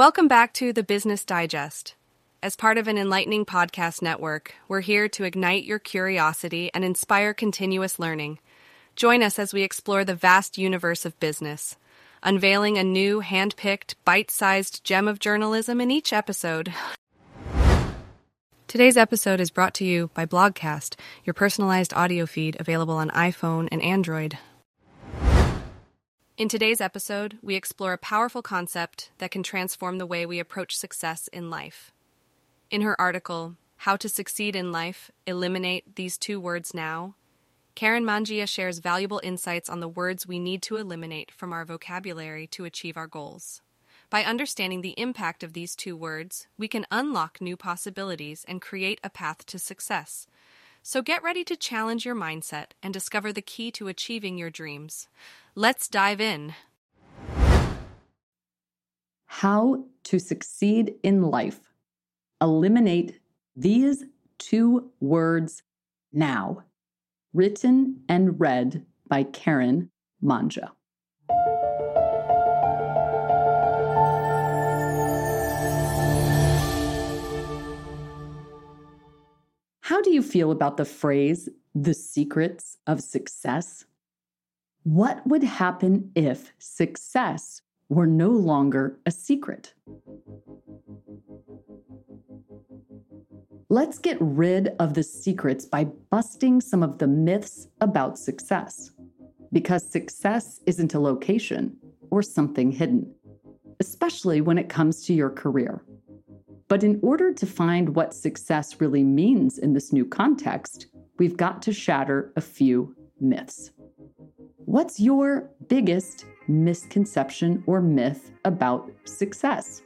Welcome back to the Business Digest. As part of an enlightening podcast network, we're here to ignite your curiosity and inspire continuous learning. Join us as we explore the vast universe of business, unveiling a new, hand picked, bite sized gem of journalism in each episode. Today's episode is brought to you by Blogcast, your personalized audio feed available on iPhone and Android. In today's episode, we explore a powerful concept that can transform the way we approach success in life. In her article, How to Succeed in Life Eliminate These Two Words Now, Karen Mangia shares valuable insights on the words we need to eliminate from our vocabulary to achieve our goals. By understanding the impact of these two words, we can unlock new possibilities and create a path to success. So get ready to challenge your mindset and discover the key to achieving your dreams. Let's dive in. How to succeed in life. Eliminate these two words now. Written and read by Karen Mangia. How do you feel about the phrase, the secrets of success? What would happen if success were no longer a secret? Let's get rid of the secrets by busting some of the myths about success. Because success isn't a location or something hidden, especially when it comes to your career. But in order to find what success really means in this new context, we've got to shatter a few myths. What's your biggest misconception or myth about success?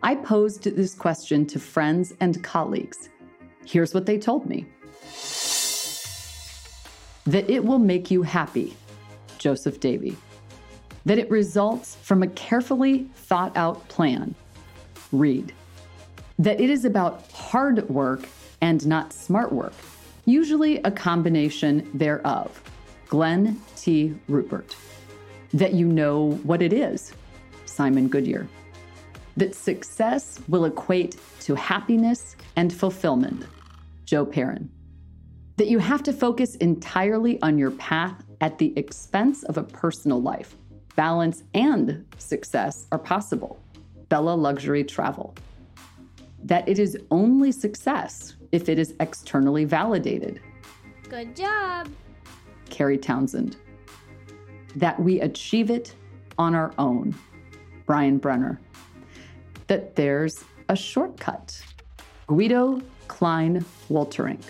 I posed this question to friends and colleagues. Here's what they told me that it will make you happy, Joseph Davy. That it results from a carefully thought out plan, Reed. That it is about hard work and not smart work, usually a combination thereof. Glenn T. Rupert. That you know what it is, Simon Goodyear. That success will equate to happiness and fulfillment, Joe Perrin. That you have to focus entirely on your path at the expense of a personal life. Balance and success are possible, Bella Luxury Travel. That it is only success if it is externally validated. Good job. Carrie Townsend. That we achieve it on our own, Brian Brenner. That there's a shortcut, Guido Klein Walterink.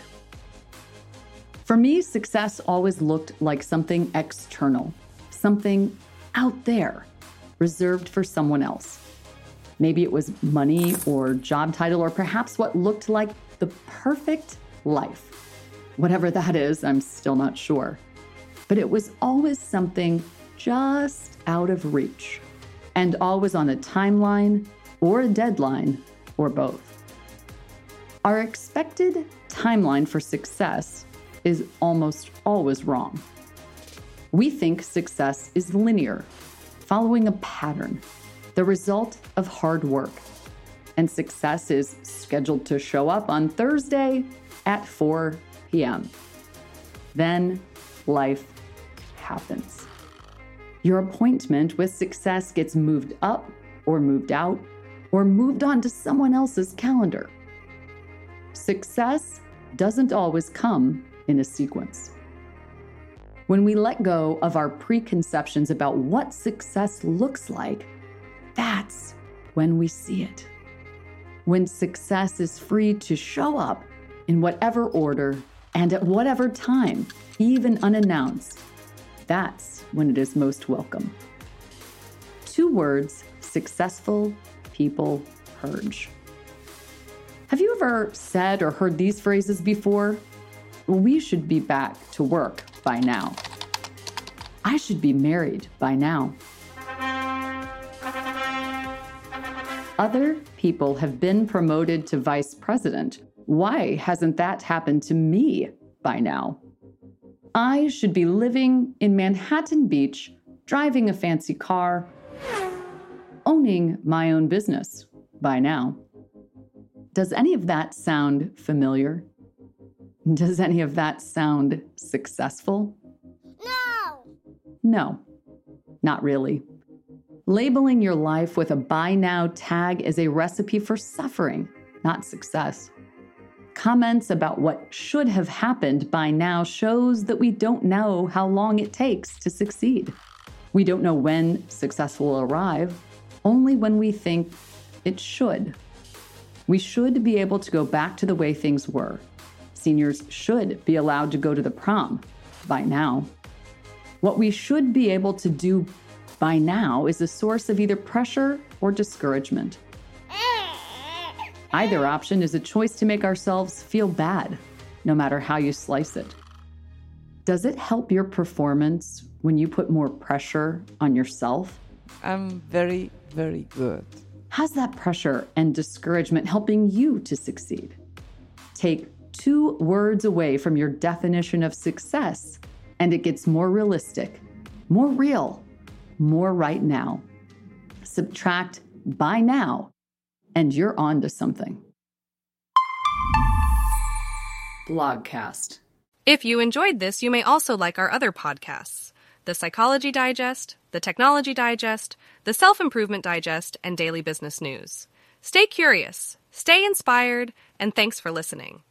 For me, success always looked like something external, something out there, reserved for someone else. Maybe it was money or job title, or perhaps what looked like the perfect life. Whatever that is, I'm still not sure but it was always something just out of reach and always on a timeline or a deadline or both. Our expected timeline for success is almost always wrong. We think success is linear, following a pattern, the result of hard work. And success is scheduled to show up on Thursday at 4 p.m. Then life happens. Your appointment with success gets moved up or moved out or moved on to someone else's calendar. Success doesn't always come in a sequence. When we let go of our preconceptions about what success looks like, that's when we see it. When success is free to show up in whatever order and at whatever time, even unannounced, that's when it is most welcome. Two words successful people purge. Have you ever said or heard these phrases before? We should be back to work by now. I should be married by now. Other people have been promoted to vice president. Why hasn't that happened to me by now? I should be living in Manhattan Beach, driving a fancy car. owning my own business by now. Does any of that sound familiar? Does any of that sound successful? No! No, not really. Labeling your life with a by now tag is a recipe for suffering, not success. Comments about what should have happened by now shows that we don't know how long it takes to succeed. We don't know when success will arrive, only when we think it should. We should be able to go back to the way things were. Seniors should be allowed to go to the prom by now. What we should be able to do by now is a source of either pressure or discouragement. Either option is a choice to make ourselves feel bad, no matter how you slice it. Does it help your performance when you put more pressure on yourself? I'm very, very good. How's that pressure and discouragement helping you to succeed? Take two words away from your definition of success, and it gets more realistic, more real, more right now. Subtract by now and you're on to something. Blogcast. If you enjoyed this, you may also like our other podcasts the Psychology Digest, the Technology Digest, the Self Improvement Digest, and Daily Business News. Stay curious, stay inspired, and thanks for listening.